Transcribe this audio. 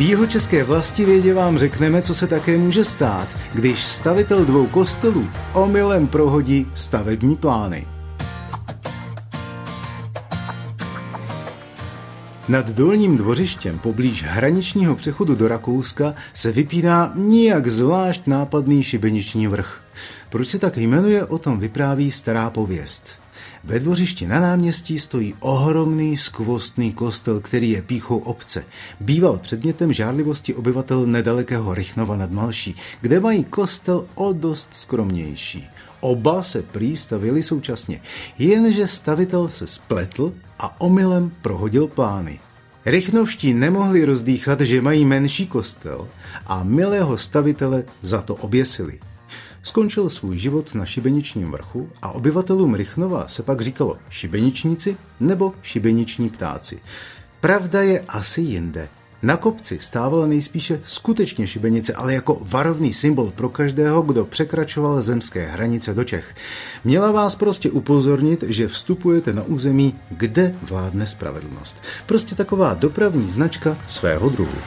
V jihočeské vlastivědě vám řekneme, co se také může stát, když stavitel dvou kostelů omylem prohodí stavební plány. Nad dolním dvořištěm poblíž hraničního přechodu do Rakouska se vypíná nijak zvlášť nápadný šibeniční vrch. Proč se tak jmenuje, o tom vypráví stará pověst. Ve dvořišti na náměstí stojí ohromný skvostný kostel, který je píchou obce. Býval předmětem žárlivosti obyvatel nedalekého Rychnova nad Malší, kde mají kostel o dost skromnější. Oba se prý stavili současně, jenže stavitel se spletl a omylem prohodil plány. Rychnovští nemohli rozdýchat, že mají menší kostel a milého stavitele za to oběsili. Skončil svůj život na šibeničním vrchu a obyvatelům Rychnova se pak říkalo šibeničníci nebo šibeniční ptáci. Pravda je asi jinde. Na kopci stávala nejspíše skutečně šibenice, ale jako varovný symbol pro každého, kdo překračoval zemské hranice do Čech. Měla vás prostě upozornit, že vstupujete na území, kde vládne spravedlnost. Prostě taková dopravní značka svého druhu.